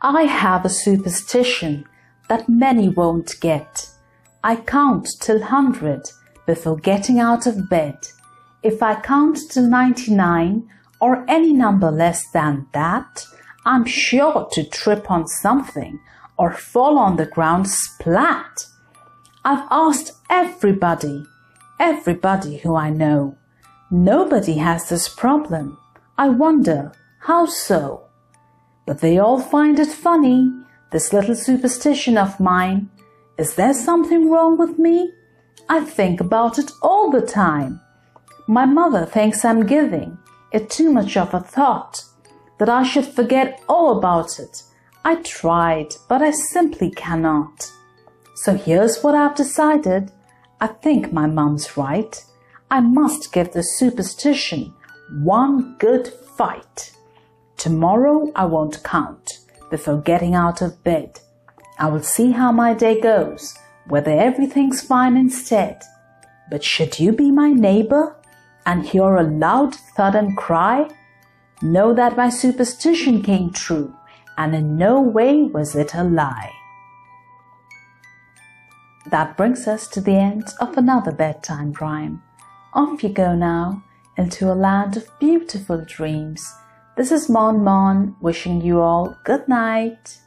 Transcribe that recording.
I have a superstition that many won't get. I count till 100 before getting out of bed. If I count till 99 or any number less than that, I'm sure to trip on something or fall on the ground splat. I've asked everybody, everybody who I know. Nobody has this problem. I wonder, how so? But they all find it funny, this little superstition of mine. Is there something wrong with me? I think about it all the time. My mother thinks I'm giving it too much of a thought, that I should forget all about it. I tried, but I simply cannot. So here's what I've decided. I think my mum's right. I must give the superstition one good fight. Tomorrow I won't count before getting out of bed. I will see how my day goes, whether everything's fine instead. But should you be my neighbor and hear a loud thud and cry, know that my superstition came true and in no way was it a lie. That brings us to the end of another bedtime rhyme. Off you go now into a land of beautiful dreams. This is Mon Mon wishing you all good night.